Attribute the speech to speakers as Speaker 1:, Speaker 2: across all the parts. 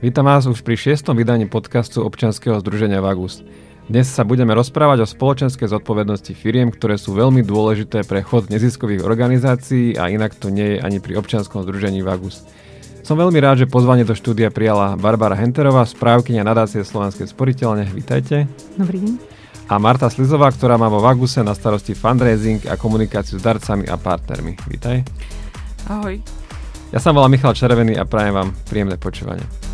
Speaker 1: Vítam vás už pri šiestom vydaní podcastu občanského združenia Vagus. Dnes sa budeme rozprávať o spoločenskej zodpovednosti firiem, ktoré sú veľmi dôležité pre chod neziskových organizácií a inak to nie je ani pri občianskom združení Vagus. Som veľmi rád, že pozvanie do štúdia prijala Barbara Henterová, správkynia nadácie Slovenskej sporiteľne. Vítajte.
Speaker 2: Dobrý deň.
Speaker 1: A Marta Slizová, ktorá má vo Vaguse na starosti fundraising a komunikáciu s darcami a partnermi. Vítaj.
Speaker 2: Ahoj.
Speaker 1: Ja sa volám Michal Červený a prajem vám príjemné počúvanie.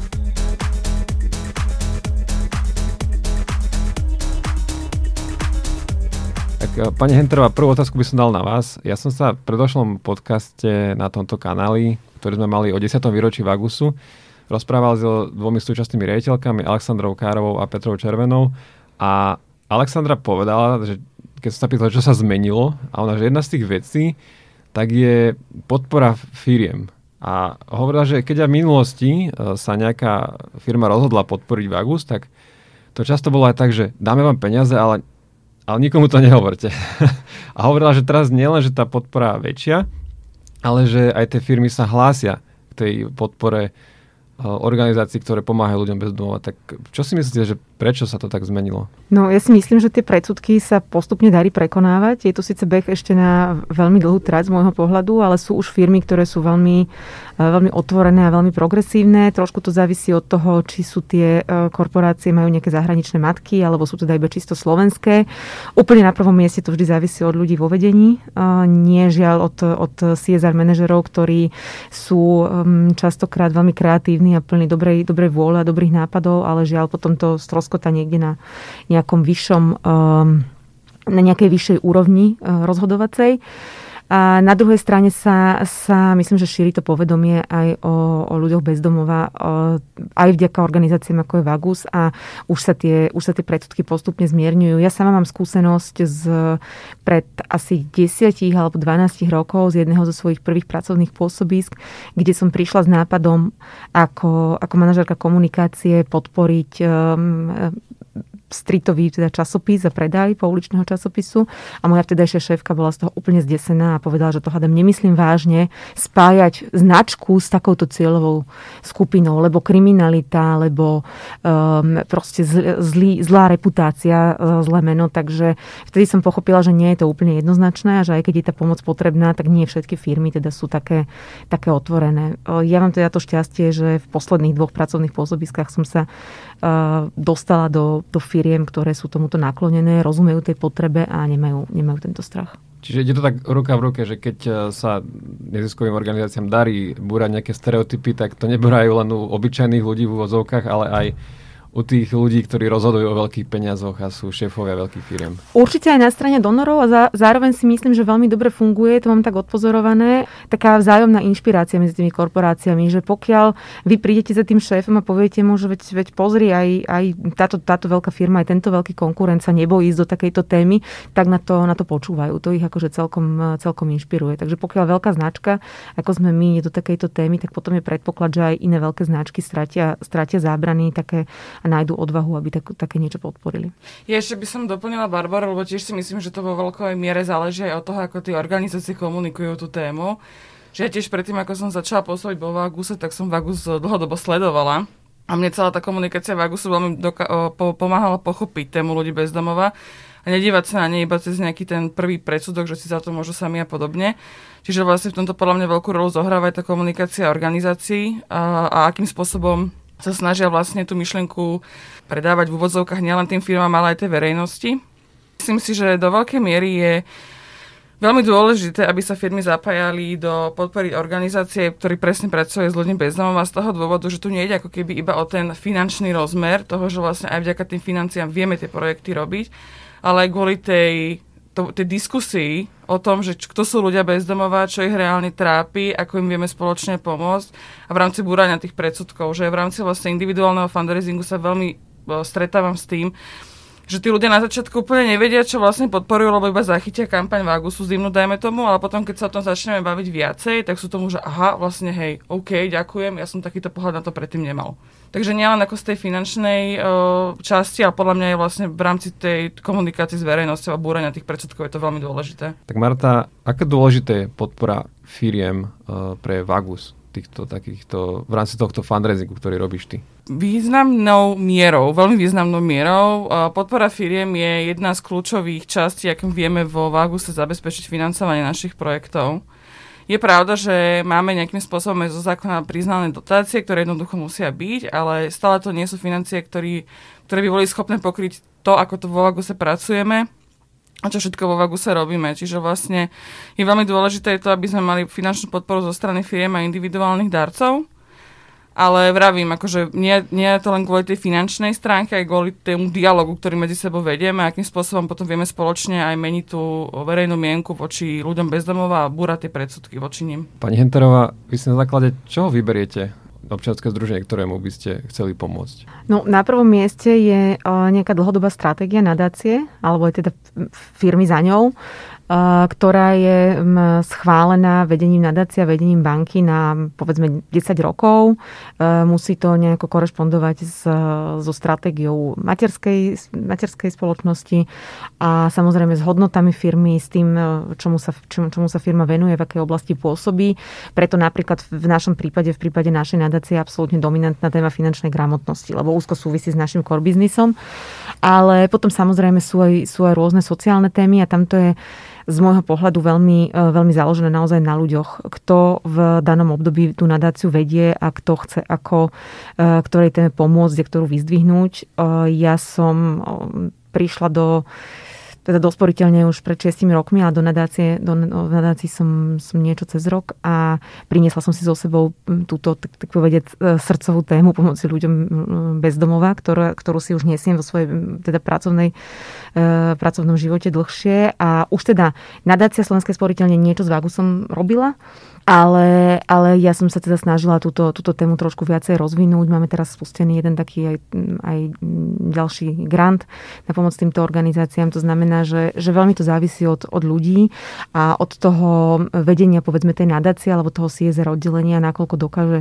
Speaker 1: Tak, pani Henterová, prvú otázku by som dal na vás. Ja som sa v predošlom podcaste na tomto kanáli, ktorý sme mali o 10. výročí Vagusu, rozprával s dvomi súčasnými riaditeľkami, Aleksandrou Károvou a Petrou Červenou. A Alexandra povedala, že keď som sa pýtal, čo sa zmenilo, a ona, že jedna z tých vecí, tak je podpora firiem. A hovorila, že keď aj v minulosti e, sa nejaká firma rozhodla podporiť Vagus, tak to často bolo aj tak, že dáme vám peniaze, ale ale nikomu to nehovorte. a hovorila, že teraz nielen, že tá podpora väčšia, ale že aj tie firmy sa hlásia k tej podpore organizácií, ktoré pomáhajú ľuďom bez domova. Tak čo si myslíte, že prečo sa to tak zmenilo?
Speaker 2: No ja si myslím, že tie predsudky sa postupne darí prekonávať. Je to síce beh ešte na veľmi dlhú trať z môjho pohľadu, ale sú už firmy, ktoré sú veľmi, e, veľmi otvorené a veľmi progresívne. Trošku to závisí od toho, či sú tie e, korporácie majú nejaké zahraničné matky, alebo sú teda iba čisto slovenské. Úplne na prvom mieste to vždy závisí od ľudí vo vedení. E, nie žiaľ od, od CSR manažerov, ktorí sú častokrát veľmi kreatívni a plný dobrej, dobrej vôle a dobrých nápadov, ale žiaľ potom to stroskota niekde na nejakom vyššom, um, na nejakej vyššej úrovni uh, rozhodovacej. A na druhej strane sa, sa myslím, že šíri to povedomie aj o, o ľuďoch bezdomova, o, aj vďaka organizáciám ako je Vagus a už sa, tie, už sa tie predsudky postupne zmierňujú. Ja sama mám skúsenosť z pred asi 10 alebo 12 rokov z jedného zo svojich prvých pracovných pôsobisk, kde som prišla s nápadom ako, ako manažerka komunikácie podporiť um, stritový teda časopis a predaj pouličného časopisu a moja vtedajšia šéfka bola z toho úplne zdesená a povedala, že to hádam nemyslím vážne spájať značku s takouto cieľovou skupinou, lebo kriminalita, lebo um, proste zlý, zlá reputácia, e, zlé meno, takže vtedy som pochopila, že nie je to úplne jednoznačné a že aj keď je tá pomoc potrebná, tak nie všetky firmy teda sú také, také otvorené. E, ja mám teda to šťastie, že v posledných dvoch pracovných pôsobiskách som sa uh, dostala do, do firmy, firiem, ktoré sú tomuto naklonené, rozumejú tej potrebe a nemajú, nemajú tento strach.
Speaker 1: Čiže ide to tak ruka v ruke, že keď e, sa neziskovým organizáciám darí búrať nejaké stereotypy, tak to nebúrajú len u obyčajných ľudí v úvozovkách, ale aj u tých ľudí, ktorí rozhodujú o veľkých peniazoch a sú šéfovia veľkých firiem.
Speaker 2: Určite aj na strane donorov a zároveň si myslím, že veľmi dobre funguje, to mám tak odpozorované, taká vzájomná inšpirácia medzi tými korporáciami, že pokiaľ vy prídete za tým šéfom a poviete mu, že veď, veď pozri, aj, aj táto, táto veľká firma, aj tento veľký konkurent sa nebojí ísť do takejto témy, tak na to, na to počúvajú. To ich akože celkom, celkom inšpiruje. Takže pokiaľ veľká značka, ako sme my, je do takejto témy, tak potom je predpoklad, že aj iné veľké značky stratia, stratia zábrany také a odvahu, aby tak, také niečo podporili.
Speaker 3: Ja ešte by som doplnila Barbaru, lebo tiež si myslím, že to vo veľkej miere záleží aj od toho, ako tie organizácie komunikujú tú tému. Že ja tiež predtým, ako som začala pôsobiť vo Vaguse, tak som Vagus dlhodobo sledovala. A mne celá tá komunikácia Vagusu veľmi doka- po- pomáhala pochopiť tému ľudí bezdomova a nedívať sa na ne iba cez nejaký ten prvý predsudok, že si za to môžu sami a podobne. Čiže vlastne v tomto podľa mňa veľkú rolu zohráva aj tá komunikácia organizácií a, a akým spôsobom sa snažia vlastne tú myšlienku predávať v úvodzovkách nielen tým firmám, ale aj tej verejnosti. Myslím si, že do veľkej miery je veľmi dôležité, aby sa firmy zapájali do podpory organizácie, ktorý presne pracuje s ľuďmi bez domova z toho dôvodu, že tu nejde ako keby iba o ten finančný rozmer toho, že vlastne aj vďaka tým financiám vieme tie projekty robiť, ale aj kvôli tej to, tej diskusii o tom, že kto sú ľudia bezdomová, čo ich reálne trápi, ako im vieme spoločne pomôcť a v rámci búrania tých predsudkov, že v rámci vlastne individuálneho fundraisingu sa veľmi e, stretávam s tým, že tí ľudia na začiatku úplne nevedia, čo vlastne podporujú, lebo iba zachytia kampaň v Agusu zimnú, dajme tomu, ale potom, keď sa o tom začneme baviť viacej, tak sú tomu, že aha, vlastne hej, OK, ďakujem, ja som takýto pohľad na to predtým nemal. Takže nielen ako z tej finančnej uh, časti, ale podľa mňa je vlastne v rámci tej komunikácie s verejnosťou a búrania tých predsudkov je to veľmi dôležité.
Speaker 1: Tak Marta, aká dôležité je podpora firiem uh, pre Vagus? týchto takýchto, v rámci tohto fundraisingu, ktorý robíš ty?
Speaker 3: Významnou mierou, veľmi významnou mierou. Podpora firiem je jedna z kľúčových častí, akým vieme vo Vaguse zabezpečiť financovanie našich projektov. Je pravda, že máme nejakým spôsobom aj zo zákona priznané dotácie, ktoré jednoducho musia byť, ale stále to nie sú financie, ktorý, ktoré by boli schopné pokryť to, ako to vo Vaguse pracujeme a čo všetko vo Vaguse robíme. Čiže vlastne je veľmi dôležité to, aby sme mali finančnú podporu zo strany firiem a individuálnych darcov ale vravím, akože nie, nie je to len kvôli tej finančnej stránke, aj kvôli tomu dialogu, ktorý medzi sebou vedieme a akým spôsobom potom vieme spoločne aj meniť tú verejnú mienku voči ľuďom bezdomova a búrať tie predsudky voči nim.
Speaker 1: Pani Henterová, vy si na základe čoho vyberiete občianske združenie, ktorému by ste chceli pomôcť?
Speaker 2: No, na prvom mieste je nejaká dlhodobá stratégia nadácie, alebo aj teda firmy za ňou ktorá je schválená vedením nadácia, vedením banky na povedzme 10 rokov. Musí to nejako korešpondovať s, so stratégiou materskej, materskej spoločnosti a samozrejme s hodnotami firmy, s tým, čomu sa, čomu, čomu sa firma venuje, v akej oblasti pôsobí. Preto napríklad v našom prípade, v prípade našej nadácie je absolútne dominantná téma finančnej gramotnosti, lebo úzko súvisí s našim core biznisom. Ale potom samozrejme sú aj, sú aj rôzne sociálne témy a tam to je z môjho pohľadu veľmi, e, veľmi založené naozaj na ľuďoch, kto v danom období tú nadáciu vedie a kto chce ako e, ktorej téme pomôcť, ktorú vyzdvihnúť. E, ja som prišla do teda dosporiteľne už pred 6 rokmi, ale do nadácie, do, do nadácii som, som niečo cez rok a priniesla som si so sebou túto, tak, tak povedať, e, srdcovú tému pomoci ľuďom bezdomova, ktorú, ktorú si už nesiem vo svojej teda pracovnej, e, pracovnom živote dlhšie. A už teda nadácia Slovenskej sporiteľne niečo s Vagusom robila, ale, ale ja som sa teda snažila túto, túto tému trošku viacej rozvinúť. Máme teraz spustený jeden taký aj, aj ďalší grant na pomoc týmto organizáciám. To znamená, že, že veľmi to závisí od, od ľudí a od toho vedenia povedzme tej nadácie alebo toho CSR oddelenia, nakoľko dokáže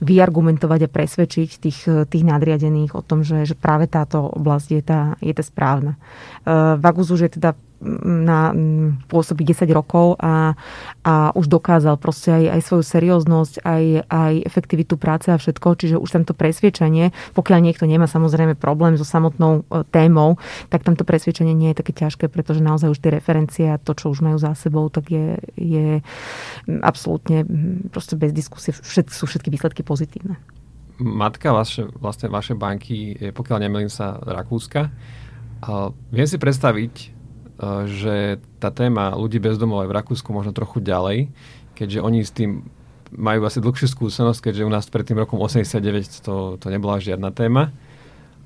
Speaker 2: vyargumentovať a presvedčiť tých, tých nadriadených o tom, že, že práve táto oblasť je tá, je tá správna. Uh, Vagus už je teda na, pôsobí 10 rokov a, a už dokázal proste aj, aj svoju serióznosť, aj, aj efektivitu práce a všetko, čiže už tamto presviečanie, pokiaľ niekto nemá samozrejme problém so samotnou e, témou, tak tamto presviečanie nie je také ťažké, pretože naozaj už tie referencie a to, čo už majú za sebou, tak je, je absolútne proste bez diskusie, všet, sú všetky výsledky pozitívne.
Speaker 1: Matka vaše, vlastne vaše banky je, pokiaľ nemýlim sa, Rakúska. Viem si predstaviť, že tá téma ľudí bez domov aj v Rakúsku možno trochu ďalej, keďže oni s tým majú asi dlhšiu skúsenosť, keďže u nás pred tým rokom 89 to, to nebola žiadna téma.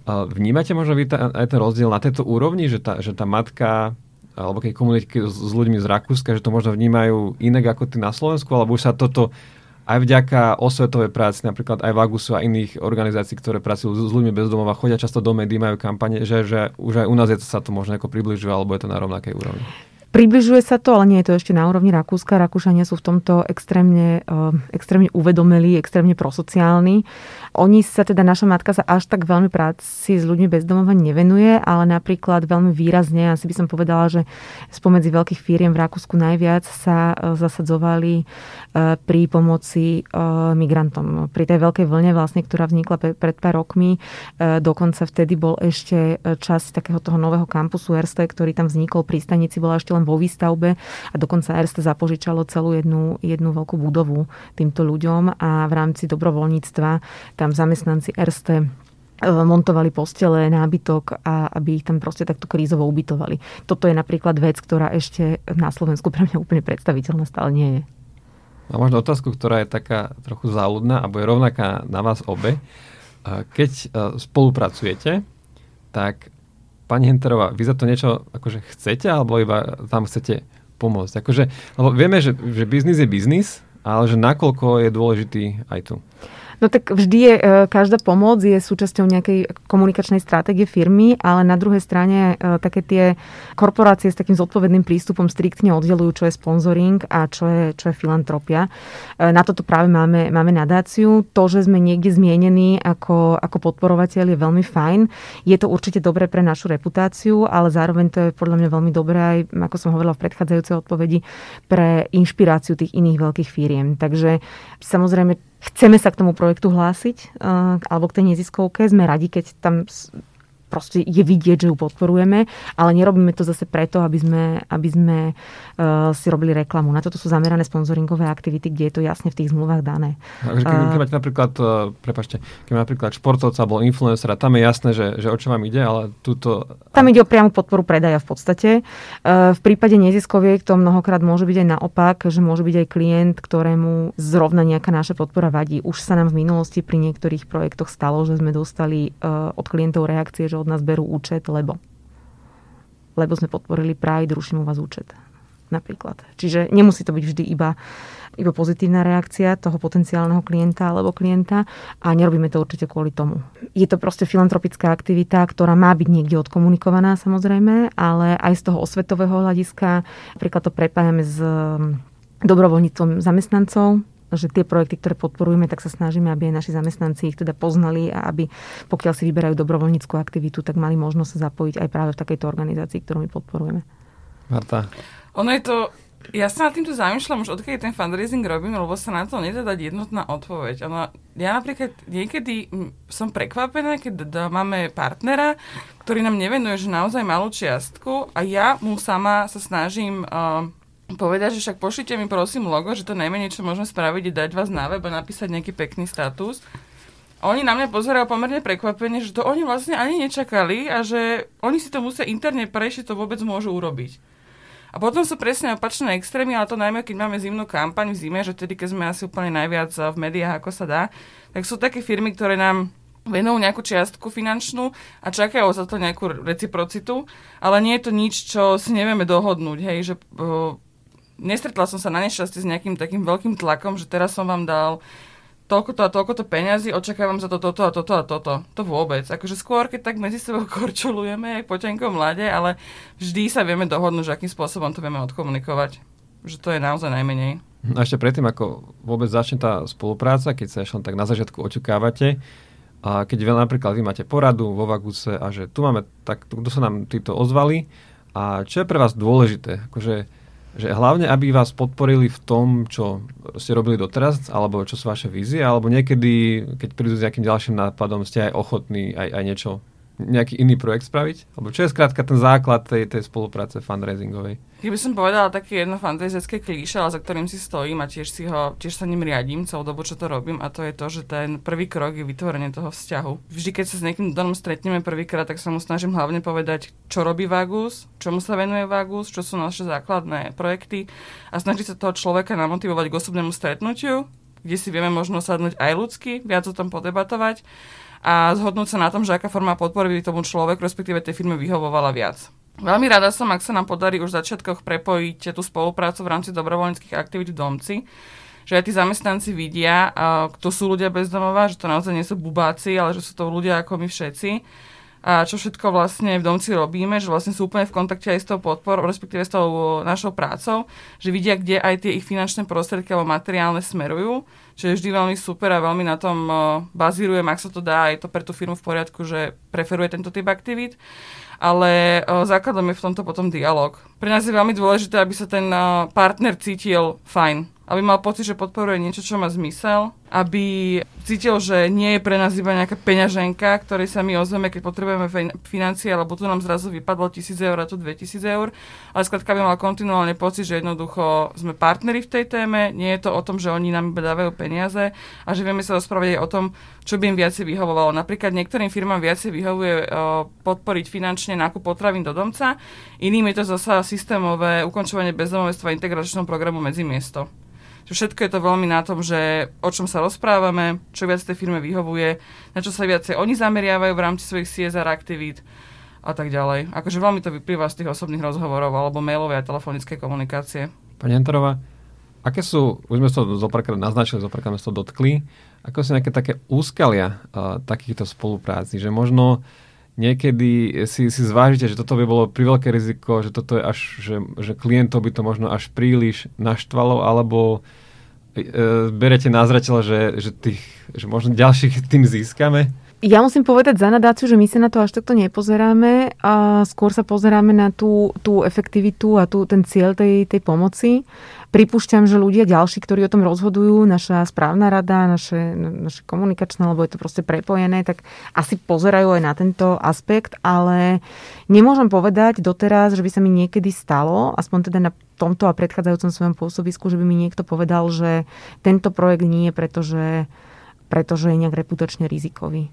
Speaker 1: Vnímate možno vy ta, aj ten rozdiel na tejto úrovni, že tá, že tá matka alebo keď komunikujete s, s ľuďmi z Rakúska, že to možno vnímajú inak ako ty na Slovensku, alebo už sa toto aj vďaka osvetovej práci, napríklad aj Vagusu a iných organizácií, ktoré pracujú s ľuďmi bez domova, chodia často do médií, majú kampane, že, že už aj u nás je to, sa to možno ako približuje, alebo je to na rovnakej úrovni.
Speaker 2: Približuje sa to, ale nie je to ešte na úrovni Rakúska. Rakúšania sú v tomto extrémne, eh, extrémne uvedomelí, extrémne prosociálni. Oni sa teda, naša matka sa až tak veľmi práci s ľuďmi bezdomova nevenuje, ale napríklad veľmi výrazne, asi by som povedala, že spomedzi veľkých firiem v Rakúsku najviac sa e, zasadzovali e, pri pomoci migrantom. Pri tej veľkej vlne vlastne, ktorá vznikla pred pár rokmi, dokonca vtedy bol ešte časť takého toho nového kampusu Erste, ktorý tam vznikol pri stanici, bola ešte len vo výstavbe a dokonca Erste zapožičalo celú jednu, jednu veľkú budovu týmto ľuďom a v rámci dobrovoľníctva tam zamestnanci Erste e, montovali postele, nábytok a aby ich tam proste takto krízovo ubytovali. Toto je napríklad vec, ktorá ešte na Slovensku pre mňa úplne predstaviteľná stále nie je.
Speaker 1: A možno otázku, ktorá je taká trochu záľudná, alebo je rovnaká na vás obe. Keď e, spolupracujete, tak pani Henterová, vy za to niečo akože chcete, alebo iba tam chcete pomôcť? Akože, lebo vieme, že, že biznis je biznis, ale že nakoľko je dôležitý aj tu?
Speaker 2: No tak vždy je, e, každá pomoc je súčasťou nejakej komunikačnej stratégie firmy, ale na druhej strane e, také tie korporácie s takým zodpovedným prístupom striktne oddelujú, čo je sponzoring a čo je, čo je filantropia. E, na toto práve máme, máme nadáciu. To, že sme niekde zmienení ako, ako podporovateľ je veľmi fajn. Je to určite dobré pre našu reputáciu, ale zároveň to je podľa mňa veľmi dobré aj, ako som hovorila v predchádzajúcej odpovedi, pre inšpiráciu tých iných veľkých firiem. Takže samozrejme chceme sa k tomu projektu hlásiť, alebo k tej neziskovke. Sme radi, keď tam proste je vidieť, že ju podporujeme, ale nerobíme to zase preto, aby sme, aby sme uh, si robili reklamu. Na toto sú zamerané sponzoringové aktivity, kde je to jasne v tých zmluvách dané.
Speaker 1: Takže keď, keď máte napríklad, uh, prepačte, keď máte napríklad športovca alebo influencera, tam je jasné, že, že o čo vám ide, ale túto...
Speaker 2: Tam ide o priamu podporu predaja v podstate. Uh, v prípade neziskoviek to mnohokrát môže byť aj naopak, že môže byť aj klient, ktorému zrovna nejaká naša podpora vadí. Už sa nám v minulosti pri niektorých projektoch stalo, že sme dostali uh, od klientov reakcie, že že od nás berú účet, lebo. Lebo sme podporili Pride, ruším vás účet. Napríklad. Čiže nemusí to byť vždy iba, iba pozitívna reakcia toho potenciálneho klienta alebo klienta a nerobíme to určite kvôli tomu. Je to proste filantropická aktivita, ktorá má byť niekde odkomunikovaná samozrejme, ale aj z toho osvetového hľadiska. Napríklad to prepájame s dobrovoľníctvom zamestnancov, že tie projekty, ktoré podporujeme, tak sa snažíme, aby aj naši zamestnanci ich teda poznali a aby pokiaľ si vyberajú dobrovoľníckú aktivitu, tak mali možnosť sa zapojiť aj práve v takejto organizácii, ktorú my podporujeme.
Speaker 1: Marta.
Speaker 3: Ono je to ja sa nad týmto zamýšľam už odkedy ten fundraising robím, lebo sa na to nedá dať jednotná odpoveď. Ono, ja napríklad niekedy som prekvapená, keď máme partnera, ktorý nám nevenuje že naozaj malú čiastku a ja mu sama sa snažím uh, povedať, že však pošlite mi prosím logo, že to najmenej, čo môžeme spraviť, je dať vás na web a napísať nejaký pekný status. Oni na mňa pozerajú pomerne prekvapene, že to oni vlastne ani nečakali a že oni si to musia interne prejsť, to vôbec môžu urobiť. A potom sú presne opačné extrémy, ale to najmä, keď máme zimnú kampaň v zime, že tedy, keď sme asi úplne najviac v médiách, ako sa dá, tak sú také firmy, ktoré nám venujú nejakú čiastku finančnú a čakajú za to nejakú reciprocitu, ale nie je to nič, čo si nevieme dohodnúť, hej, že nestretla som sa na nešťastie s nejakým takým veľkým tlakom, že teraz som vám dal toľko to a toľko to peňazí, očakávam za to toto a toto a toto. To vôbec. Akože skôr, keď tak medzi sebou korčulujeme, aj po tenkom mlade, ale vždy sa vieme dohodnúť, že akým spôsobom to vieme odkomunikovať. Že to je naozaj najmenej.
Speaker 1: A ešte predtým, ako vôbec začne tá spolupráca, keď sa ešte tak na začiatku očakávate, a keď vy, napríklad vy máte poradu vo Vaguse a že tu máme, tak kto sa nám títo ozvali a čo je pre vás dôležité? Akože že hlavne, aby vás podporili v tom, čo ste robili doteraz, alebo čo sú vaše vízie, alebo niekedy, keď prídu s nejakým ďalším nápadom, ste aj ochotní aj, aj niečo nejaký iný projekt spraviť? Alebo čo je skrátka ten základ tej, tej spolupráce fundraisingovej?
Speaker 3: by som povedala také jedno fantazické klíše, ale za ktorým si stojím a tiež, si ho, tiež sa ním riadím celú dobu, čo to robím a to je to, že ten prvý krok je vytvorenie toho vzťahu. Vždy, keď sa s niekým donom stretneme prvýkrát, tak sa mu snažím hlavne povedať, čo robí Vagus, čomu sa venuje Vagus, čo sú naše základné projekty a snažiť sa toho človeka namotivovať k osobnému stretnutiu, kde si vieme možno sadnúť aj ľudsky, viac o tom podebatovať a zhodnúť sa na tom, že aká forma podpory by tomu človeku, respektíve tej firme vyhovovala viac. Veľmi rada som, ak sa nám podarí už v začiatkoch prepojiť tú spoluprácu v rámci dobrovoľníckých aktivít v domci, že aj tí zamestnanci vidia, kto sú ľudia bezdomová, že to naozaj nie sú bubáci, ale že sú to ľudia ako my všetci a čo všetko vlastne v domci robíme, že vlastne sú úplne v kontakte aj s tou podporou, respektíve s tou našou prácou, že vidia, kde aj tie ich finančné prostriedky alebo materiálne smerujú, čo je vždy veľmi super a veľmi na tom bazírujem, ak sa to dá, je to pre tú firmu v poriadku, že preferuje tento typ aktivít ale uh, základom je v tomto potom dialog. Pre nás je veľmi dôležité, aby sa ten partner cítil fajn, aby mal pocit, že podporuje niečo, čo má zmysel, aby cítil, že nie je pre nás iba nejaká peňaženka, ktorej sa my ozveme, keď potrebujeme financie, alebo tu nám zrazu vypadlo 1000 eur a tu 2000 eur, ale skladka by mal kontinuálne pocit, že jednoducho sme partneri v tej téme, nie je to o tom, že oni nám iba dávajú peniaze a že vieme sa rozprávať aj o tom, čo by im viacej vyhovovalo. Napríklad niektorým firmám viacej vyhovuje uh, podporiť finančne nákup potravín do domca, iným je to zasa systémové ukončovanie bezdomovectva integračného programu medzi miesto. Všetko je to veľmi na tom, že o čom sa rozprávame, čo viac tej firme vyhovuje, na čo sa viacej oni zameriavajú v rámci svojich CSR aktivít a tak ďalej. Akože veľmi to vyplýva z tých osobných rozhovorov alebo mailovej a telefonickej komunikácie.
Speaker 1: Pani Antorová, aké sú, už sme to zopárkrát naznačili, zopárkrát sme to dotkli, ako sú nejaké také úskalia uh, takýchto spolupráci, že možno niekedy si, si zvážite, že toto by bolo priveľké riziko, že toto je až, že, že klientov by to možno až príliš naštvalo, alebo e, berete na že, že, tých, že možno ďalších tým získame?
Speaker 2: Ja musím povedať za nadáciu, že my sa na to až takto nepozeráme a skôr sa pozeráme na tú, tú efektivitu a tú, ten cieľ tej, tej pomoci. Pripúšťam, že ľudia ďalší, ktorí o tom rozhodujú, naša správna rada, naše, naše komunikačné, lebo je to proste prepojené, tak asi pozerajú aj na tento aspekt, ale nemôžem povedať doteraz, že by sa mi niekedy stalo, aspoň teda na tomto a predchádzajúcom svojom pôsobisku, že by mi niekto povedal, že tento projekt nie je, pretože pretože je nejak reputačne rizikový.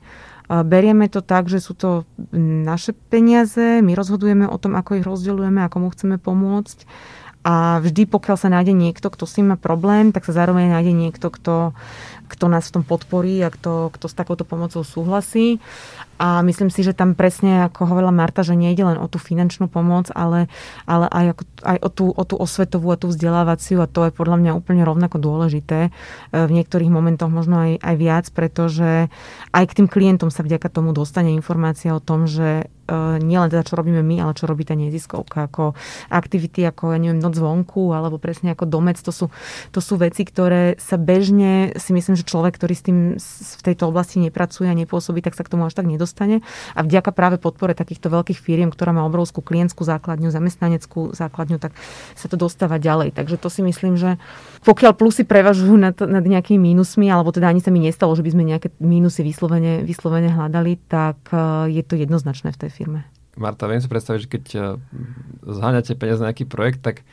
Speaker 2: Berieme to tak, že sú to naše peniaze, my rozhodujeme o tom, ako ich rozdeľujeme, ako mu chceme pomôcť. A vždy, pokiaľ sa nájde niekto, kto s tým má problém, tak sa zároveň nájde niekto, kto, kto nás v tom podporí a kto, kto s takouto pomocou súhlasí. A myslím si, že tam presne, ako hovorila Marta, že nejde len o tú finančnú pomoc, ale, ale aj, aj o, tú, o tú osvetovú a tú vzdelávaciu a to je podľa mňa úplne rovnako dôležité. E, v niektorých momentoch možno aj, aj viac, pretože aj k tým klientom sa vďaka tomu dostane informácia o tom, že nielen teda, čo robíme my, ale čo robí tá neziskovka, ako aktivity, ako, ja neviem, noc zvonku, alebo presne ako domec, to sú, to sú veci, ktoré sa bežne, si myslím, že človek, ktorý s tým v tejto oblasti nepracuje a nepôsobí, tak sa k tomu až tak nedostane. A vďaka práve podpore takýchto veľkých firiem, ktorá má obrovskú klientskú základňu, zamestnaneckú základňu, tak sa to dostáva ďalej. Takže to si myslím, že pokiaľ plusy prevažujú nad, nad nejakými mínusmi, alebo teda ani sa mi nestalo, že by sme nejaké mínusy vyslovene, vyslovene hľadali, tak e, je to jednoznačné v tej firme.
Speaker 1: Marta, viem si predstaviť, že keď eh, zháňate peniaze na nejaký projekt, tak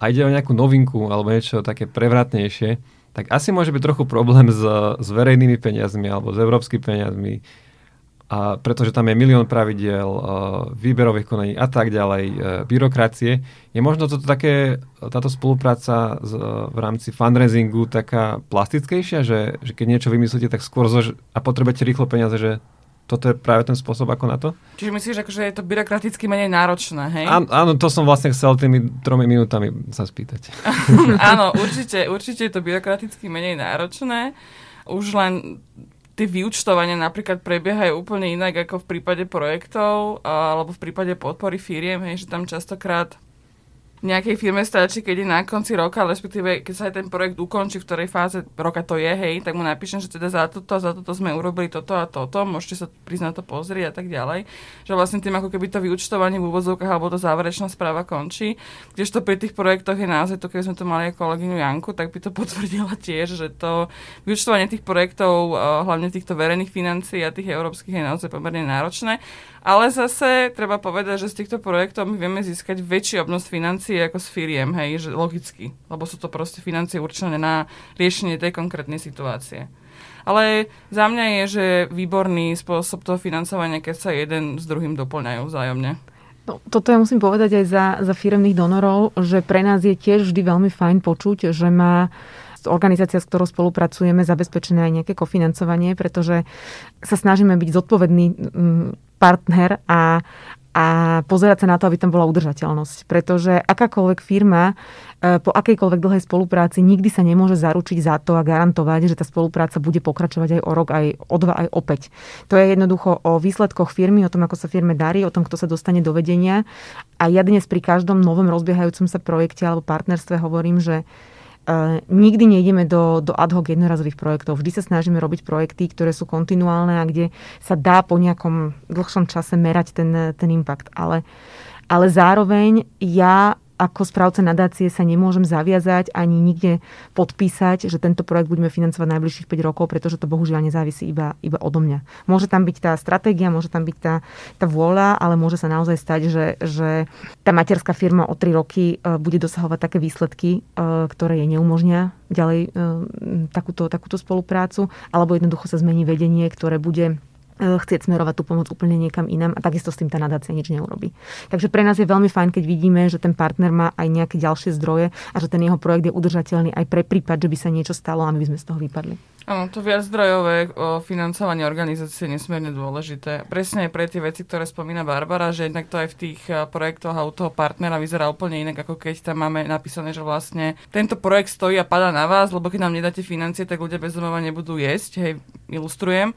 Speaker 1: a ide o nejakú novinku alebo niečo také prevratnejšie, tak asi môže byť trochu problém s, s verejnými peniazmi alebo s európskymi peniazmi, a pretože tam je milión pravidiel, uh, výberových konaní a tak ďalej, uh, byrokracie. Je možno toto také, táto spolupráca z, v rámci fundraisingu taká plastickejšia, že, že keď niečo vymyslíte, tak skôr zož, a potrebujete rýchlo peniaze, že toto je práve ten spôsob, ako na to?
Speaker 3: Čiže myslíš, že je to byrokraticky menej náročné, hej?
Speaker 1: Áno, áno, to som vlastne chcel tými tromi minútami sa spýtať.
Speaker 3: áno, určite, určite je to byrokraticky menej náročné. Už len tie vyučtovania napríklad prebiehajú úplne inak ako v prípade projektov alebo v prípade podpory firiem, hej, že tam častokrát nejakej firme stačí, keď je na konci roka, respektíve keď sa aj ten projekt ukončí, v ktorej fáze roka to je, hej, tak mu napíšem, že teda za toto, za toto sme urobili toto a toto, môžete sa na to pozrieť a tak ďalej. Že vlastne tým ako keby to vyučtovanie v úvodzovkách alebo to záverečná správa končí. Kdežto pri tých projektoch je naozaj to, keby sme to mali aj kolegyňu Janku, tak by to potvrdila tiež, že to vyučtovanie tých projektov, eh, hlavne týchto verejných financií a tých európskych je naozaj pomerne náročné. Ale zase treba povedať, že z týchto projektov my vieme získať väčší obnos financií ako s firiem, hej, že logicky, lebo sú to proste financie určené na riešenie tej konkrétnej situácie. Ale za mňa je, že výborný spôsob toho financovania, keď sa jeden s druhým doplňajú vzájomne.
Speaker 2: No, toto ja musím povedať aj za, za firemných donorov, že pre nás je tiež vždy veľmi fajn počuť, že má organizácia, s ktorou spolupracujeme, zabezpečené aj nejaké kofinancovanie, pretože sa snažíme byť zodpovední partner a, a pozerať sa na to, aby tam bola udržateľnosť. Pretože akákoľvek firma e, po akejkoľvek dlhej spolupráci nikdy sa nemôže zaručiť za to a garantovať, že tá spolupráca bude pokračovať aj o rok, aj o dva, aj o päť. To je jednoducho o výsledkoch firmy, o tom, ako sa firme darí, o tom, kto sa dostane do vedenia. A ja dnes pri každom novom rozbiehajúcom sa projekte alebo partnerstve hovorím, že nikdy nejdeme do, do ad hoc jednorazových projektov. Vždy sa snažíme robiť projekty, ktoré sú kontinuálne a kde sa dá po nejakom dlhšom čase merať ten, ten impact. Ale, ale zároveň ja ako správca nadácie sa nemôžem zaviazať ani nikde podpísať, že tento projekt budeme financovať najbližších 5 rokov, pretože to bohužiaľ nezávisí iba, iba odo mňa. Môže tam byť tá stratégia, môže tam byť tá, tá vôľa, ale môže sa naozaj stať, že, že tá materská firma o 3 roky e, bude dosahovať také výsledky, e, ktoré jej neumožnia ďalej e, takúto, takúto spoluprácu, alebo jednoducho sa zmení vedenie, ktoré bude chcieť smerovať tú pomoc úplne niekam inám a takisto s tým tá nadácia nič neurobi. Takže pre nás je veľmi fajn, keď vidíme, že ten partner má aj nejaké ďalšie zdroje a že ten jeho projekt je udržateľný aj pre prípad, že by sa niečo stalo a my by sme z toho vypadli.
Speaker 3: Áno, to viaczdrojové financovanie organizácie je nesmierne dôležité. Presne aj pre tie veci, ktoré spomína Barbara, že jednak to aj v tých projektoch a u toho partnera vyzerá úplne inak, ako keď tam máme napísané, že vlastne tento projekt stojí a pada na vás, lebo keď nám nedáte financie, tak ľudia bez domova nebudú jesť, hej, ilustrujem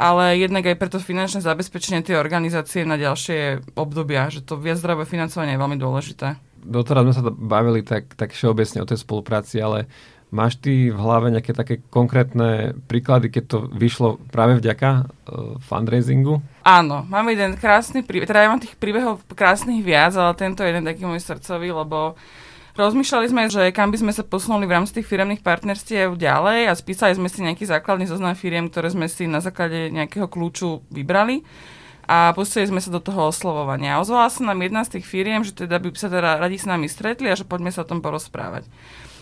Speaker 3: ale jednak aj preto finančné zabezpečenie tej organizácie na ďalšie obdobia, že to viaczdrojové financovanie je veľmi dôležité.
Speaker 1: Doteraz sme sa bavili tak, tak všeobecne o tej spolupráci, ale máš ty v hlave nejaké také konkrétne príklady, keď to vyšlo práve vďaka uh, fundraisingu?
Speaker 3: Áno, mám jeden krásny príbeh, teda ja mám tých príbehov krásnych viac, ale tento je jeden taký môj srdcový, lebo Rozmýšľali sme, že kam by sme sa posunuli v rámci tých firemných partnerstiev ďalej a spísali sme si nejaký základný zoznam firiem, ktoré sme si na základe nejakého kľúču vybrali a pustili sme sa do toho oslovovania. Ozvala sa nám jedna z tých firiem, že teda by sa teda radi s nami stretli a že poďme sa o tom porozprávať.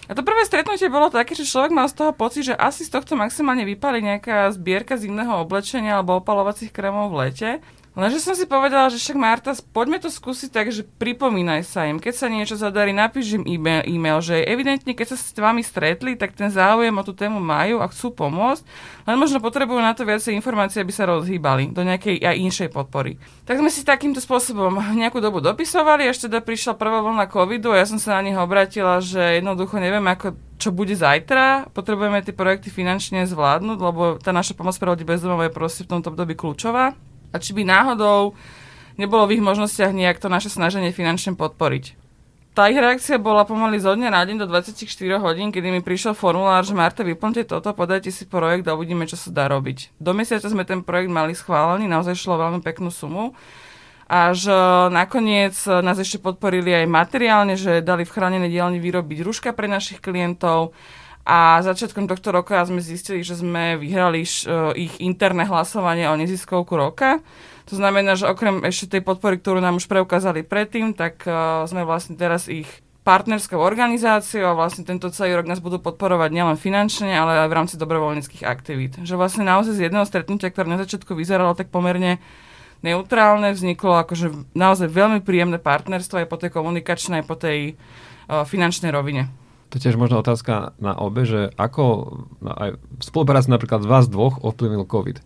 Speaker 3: A to prvé stretnutie bolo také, že človek mal z toho pocit, že asi z tohto maximálne vypali nejaká zbierka zimného oblečenia alebo opalovacích krémov v lete. Lenže som si povedala, že však Marta, poďme to skúsiť tak, že pripomínaj sa im. Keď sa niečo zadarí, napíš im e-mail, e-mail, že evidentne, keď sa s vami stretli, tak ten záujem o tú tému majú a chcú pomôcť, len možno potrebujú na to viacej informácií, aby sa rozhýbali do nejakej aj inšej podpory. Tak sme si takýmto spôsobom nejakú dobu dopisovali, až teda prišla prvá vlna covidu a ja som sa na nich obratila, že jednoducho neviem, ako čo bude zajtra, potrebujeme tie projekty finančne zvládnuť, lebo tá naša pomoc pre ľudí bezdomov je proste v tomto období kľúčová a či by náhodou nebolo v ich možnostiach nejak to naše snaženie finančne podporiť. Tá ich reakcia bola pomaly zo dňa na deň do 24 hodín, kedy mi prišiel formulár, že Marta, vyplňte toto, podajte si projekt a uvidíme, čo sa dá robiť. Do mesiaca sme ten projekt mali schválený, naozaj šlo veľmi peknú sumu. Až nakoniec nás ešte podporili aj materiálne, že dali v chránenej dielni vyrobiť rúška pre našich klientov, a začiatkom tohto roka sme zistili, že sme vyhrali š, uh, ich interné hlasovanie o neziskovku roka. To znamená, že okrem ešte tej podpory, ktorú nám už preukázali predtým, tak uh, sme vlastne teraz ich partnerskou organizáciou a vlastne tento celý rok nás budú podporovať nielen finančne, ale aj v rámci dobrovoľníckých aktivít. Že vlastne naozaj z jedného stretnutia, ktoré na začiatku vyzeralo tak pomerne neutrálne, vzniklo akože naozaj veľmi príjemné partnerstvo aj po tej komunikačnej, aj po tej uh, finančnej rovine.
Speaker 1: To je tiež možno otázka na obe, že ako no aj spolupráca napríklad z vás dvoch ovplyvnil COVID.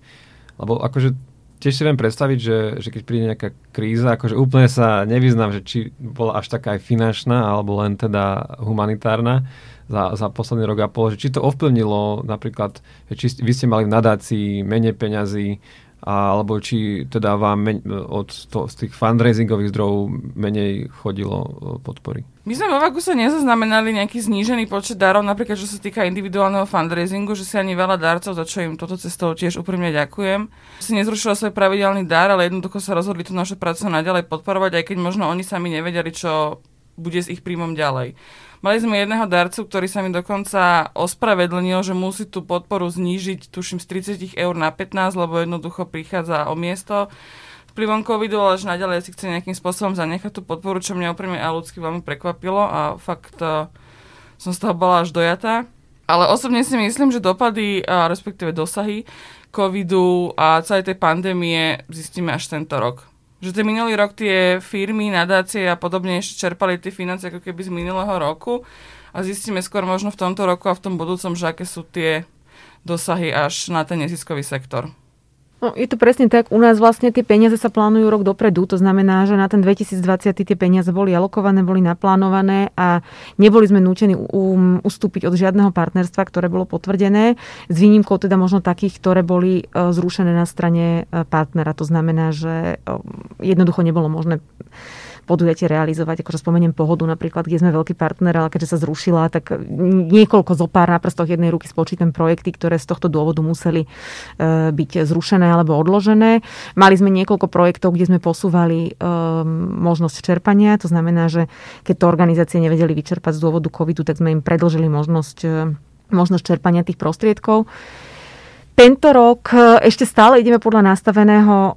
Speaker 1: Lebo akože tiež si viem predstaviť, že, že keď príde nejaká kríza, akože úplne sa nevyznám, že či bola až taká aj finančná, alebo len teda humanitárna za, za posledný rok a pol, že či to ovplyvnilo napríklad, či vy ste mali v nadácii menej peňazí, alebo či teda vám men- od to, z tých fundraisingových zdrojov menej chodilo podpory?
Speaker 3: My sme vo Vaguse nezaznamenali nejaký znížený počet darov, napríklad čo sa týka individuálneho fundraisingu, že si ani veľa darcov, za čo im toto cestou tiež úprimne ďakujem. Si nezrušila svoj pravidelný dar, ale jednoducho sa rozhodli tú našu prácu naďalej podporovať, aj keď možno oni sami nevedeli, čo bude s ich príjmom ďalej. Mali sme jedného darcu, ktorý sa mi dokonca ospravedlnil, že musí tú podporu znížiť, tuším, z 30 eur na 15, lebo jednoducho prichádza o miesto vplyvom covidu, ale že naďalej si chce nejakým spôsobom zanechať tú podporu, čo mňa úprimne a ľudsky veľmi prekvapilo a fakt uh, som z toho bola až dojatá. Ale osobne si myslím, že dopady, a respektíve dosahy covidu a celej tej pandémie zistíme až tento rok že ten minulý rok tie firmy, nadácie a podobne ešte čerpali tie financie ako keby z minulého roku a zistíme skôr možno v tomto roku a v tom budúcom, že aké sú tie dosahy až na ten neziskový sektor.
Speaker 2: No, je to presne tak. U nás vlastne tie peniaze sa plánujú rok dopredu. To znamená, že na ten 2020 tie peniaze boli alokované, boli naplánované a neboli sme nútení um, ustúpiť od žiadneho partnerstva, ktoré bolo potvrdené, s výnimkou teda možno takých, ktoré boli uh, zrušené na strane uh, partnera. To znamená, že uh, jednoducho nebolo možné podujatie realizovať. Akože spomeniem pohodu napríklad, kde sme veľký partner, ale keďže sa zrušila, tak niekoľko zo pár na prstoch jednej ruky spočítam projekty, ktoré z tohto dôvodu museli e, byť zrušené alebo odložené. Mali sme niekoľko projektov, kde sme posúvali e, možnosť čerpania. To znamená, že keď to organizácie nevedeli vyčerpať z dôvodu covidu, tak sme im predlžili možnosť, e, možnosť čerpania tých prostriedkov. Tento rok e, ešte stále ideme podľa nastaveného,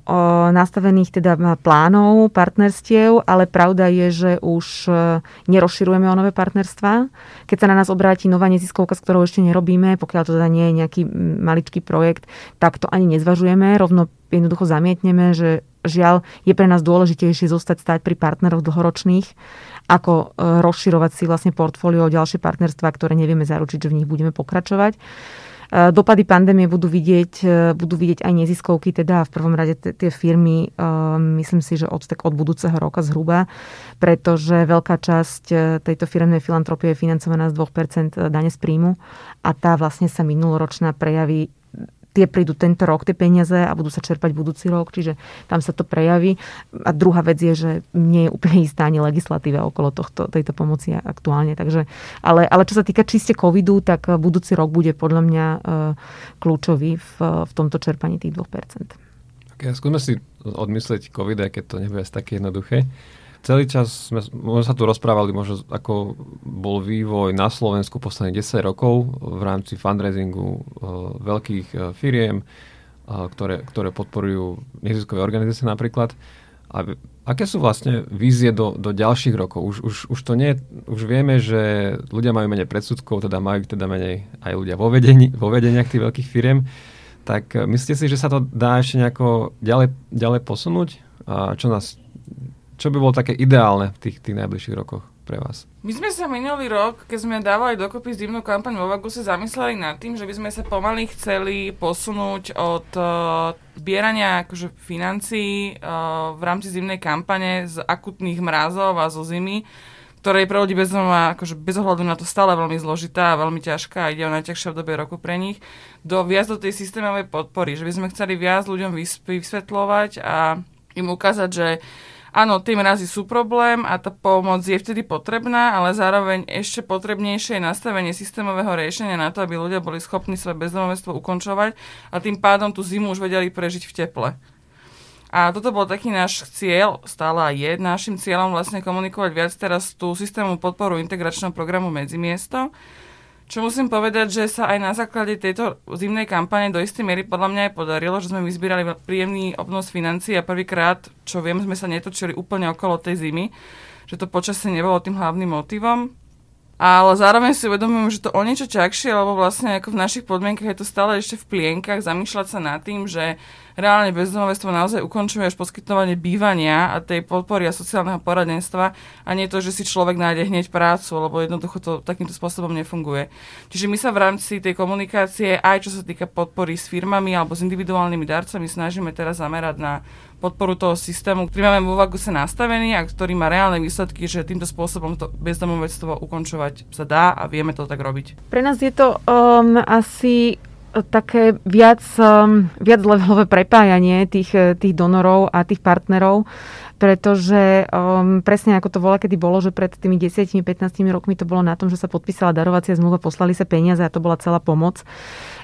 Speaker 2: nastavených teda plánov, partnerstiev, ale pravda je, že už e, nerozširujeme o nové partnerstva. Keď sa na nás obráti nová neziskovka, s ktorou ešte nerobíme, pokiaľ to teda nie je nejaký maličký projekt, tak to ani nezvažujeme. Rovno jednoducho zamietneme, že žiaľ je pre nás dôležitejšie zostať stať pri partneroch dlhoročných, ako e, rozširovať si vlastne portfólio o ďalšie partnerstva, ktoré nevieme zaručiť, že v nich budeme pokračovať. E, dopady pandémie budú vidieť, e, budú vidieť aj neziskovky, teda v prvom rade tie firmy, e, myslím si, že od, tak od budúceho roka zhruba, pretože veľká časť tejto firmnej filantropie je financovaná z 2% dane z príjmu a tá vlastne sa minuloročná prejaví tie prídu tento rok, tie peniaze a budú sa čerpať budúci rok, čiže tam sa to prejaví. A druhá vec je, že nie je úplne istá ani legislatíva okolo tohto, tejto pomoci aktuálne. Takže, ale, ale čo sa týka čiste covidu, tak budúci rok bude podľa mňa e, kľúčový v, v tomto čerpaní tých 2%.
Speaker 1: Okay, skúsme si odmyslieť covid, keď to nebude také jednoduché celý čas sme, sme sa tu rozprávali, možno ako bol vývoj na Slovensku posledných 10 rokov v rámci fundraisingu uh, veľkých uh, firiem, uh, ktoré, ktoré podporujú neziskové organizácie napríklad. A aké sú vlastne vízie do, do ďalších rokov? Už, už, už to nie, už vieme, že ľudia majú menej predsudkov, teda majú teda menej aj ľudia vo, vedení, vo vedeniach tých veľkých firiem. Tak myslíte si, že sa to dá ešte nejako ďalej, ďalej posunúť? A čo nás čo by bolo také ideálne v tých, tých najbližších rokoch pre vás?
Speaker 3: My sme sa minulý rok, keď sme dávali dokopy zimnú kampaň vo Vaguse, zamysleli nad tým, že by sme sa pomaly chceli posunúť od uh, zbierania akože, financií uh, v rámci zimnej kampane z akutných mrazov a zo zimy, ktoré je pre ľudí bez, akože bez ohľadu na to stále veľmi zložitá a veľmi ťažká a ide o najťažšie obdobie roku pre nich, do viac do tej systémovej podpory, že by sme chceli viac ľuďom vysvetľovať a im ukázať, že Áno, tie mrazy sú problém a tá pomoc je vtedy potrebná, ale zároveň ešte potrebnejšie je nastavenie systémového riešenia na to, aby ľudia boli schopní svoje bezdomovstvo ukončovať a tým pádom tú zimu už vedeli prežiť v teple. A toto bol taký náš cieľ, stále je našim cieľom vlastne komunikovať viac teraz tú systému podporu integračného programu Medzimiesto, čo musím povedať, že sa aj na základe tejto zimnej kampane do istej miery podľa mňa aj podarilo, že sme vyzbierali príjemný obnos financií a prvýkrát, čo viem, sme sa netočili úplne okolo tej zimy, že to počasie nebolo tým hlavným motivom. Ale zároveň si uvedomujem, že to o niečo ťažšie, lebo vlastne ako v našich podmienkach je to stále ešte v plienkach, zamýšľať sa nad tým, že reálne bezdomovstvo naozaj ukončuje až poskytovanie bývania a tej podpory a sociálneho poradenstva a nie to, že si človek nájde hneď prácu, lebo jednoducho to takýmto spôsobom nefunguje. Čiže my sa v rámci tej komunikácie, aj čo sa týka podpory s firmami alebo s individuálnymi darcami, snažíme teraz zamerať na podporu toho systému, ktorý máme vo Vaguse nastavený a ktorý má reálne výsledky, že týmto spôsobom to bezdomovectvo ukončovať sa dá a vieme to tak robiť.
Speaker 2: Pre nás je to um, asi také viac, um, viac levelové prepájanie tých, tých donorov a tých partnerov pretože um, presne ako to bola, kedy bolo, že pred tými 10-15 rokmi to bolo na tom, že sa podpísala darovacia zmluva, poslali sa peniaze a to bola celá pomoc.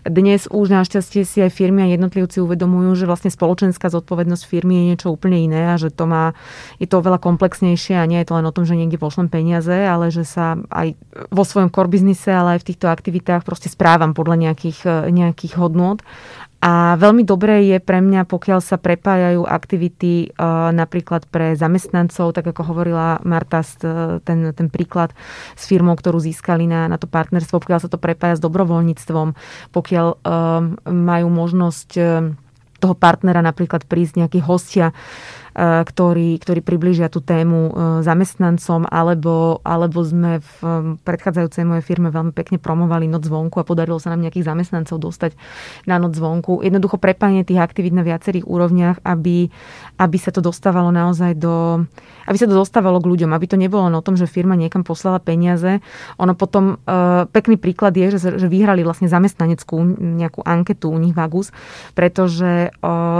Speaker 2: Dnes už našťastie si aj firmy a jednotlivci uvedomujú, že vlastne spoločenská zodpovednosť firmy je niečo úplne iné a že to má, je to oveľa komplexnejšie a nie je to len o tom, že niekde pošlem peniaze, ale že sa aj vo svojom core biznise, ale aj v týchto aktivitách proste správam podľa nejakých, nejakých hodnôt. A veľmi dobré je pre mňa, pokiaľ sa prepájajú aktivity uh, napríklad pre zamestnancov, tak ako hovorila Marta, ten, ten príklad s firmou, ktorú získali na, na to partnerstvo, pokiaľ sa to prepája s dobrovoľníctvom, pokiaľ uh, majú možnosť toho partnera napríklad prísť nejakí hostia, E, ktorí, ktorí približia tú tému e, zamestnancom, alebo, alebo sme v predchádzajúcej mojej firme veľmi pekne promovali noc zvonku a podarilo sa nám nejakých zamestnancov dostať na noc zvonku. Jednoducho prepájanie tých aktivít na viacerých úrovniach, aby, aby sa to dostávalo naozaj do, aby sa to dostávalo k ľuďom, aby to nebolo len o tom, že firma niekam poslala peniaze. Ono potom, e, pekný príklad je, že, že vyhrali vlastne zamestnaneckú nejakú anketu u nich Vagus, pretože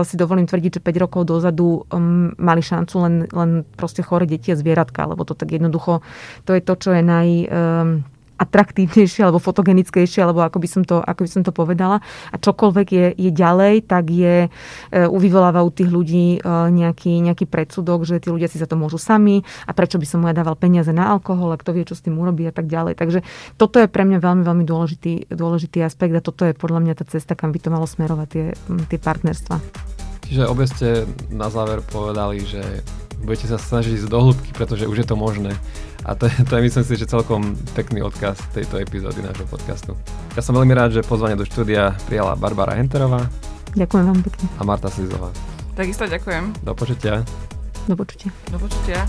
Speaker 2: si dovolím tvrdiť, že 5 rokov dozadu mali šancu len, len proste chore deti a zvieratka, lebo to tak jednoducho, to je to, čo je naj... Um, atraktívnejšie alebo fotogenickejšie, alebo ako by som to, ako by som to povedala. A čokoľvek je, je ďalej, tak je, vyvoláva u tých ľudí nejaký, nejaký predsudok, že tí ľudia si za to môžu sami a prečo by som mu ja dával peniaze na alkohol a kto vie, čo s tým urobí a tak ďalej. Takže toto je pre mňa veľmi, veľmi dôležitý, dôležitý aspekt a toto je podľa mňa tá cesta, kam by to malo smerovať tie, tie partnerstva.
Speaker 1: Čiže obe ste na záver povedali, že budete sa snažiť ísť do hĺbky, pretože už je to možné. A to, to je myslím si, že celkom pekný odkaz tejto epizódy nášho podcastu. Ja som veľmi rád, že pozvanie do štúdia prijala Barbara Henterová.
Speaker 2: Ďakujem veľmi pekne.
Speaker 1: A Marta Slizová.
Speaker 3: Takisto ďakujem.
Speaker 1: Do počutia.
Speaker 2: Do počutia.
Speaker 3: Do počutia.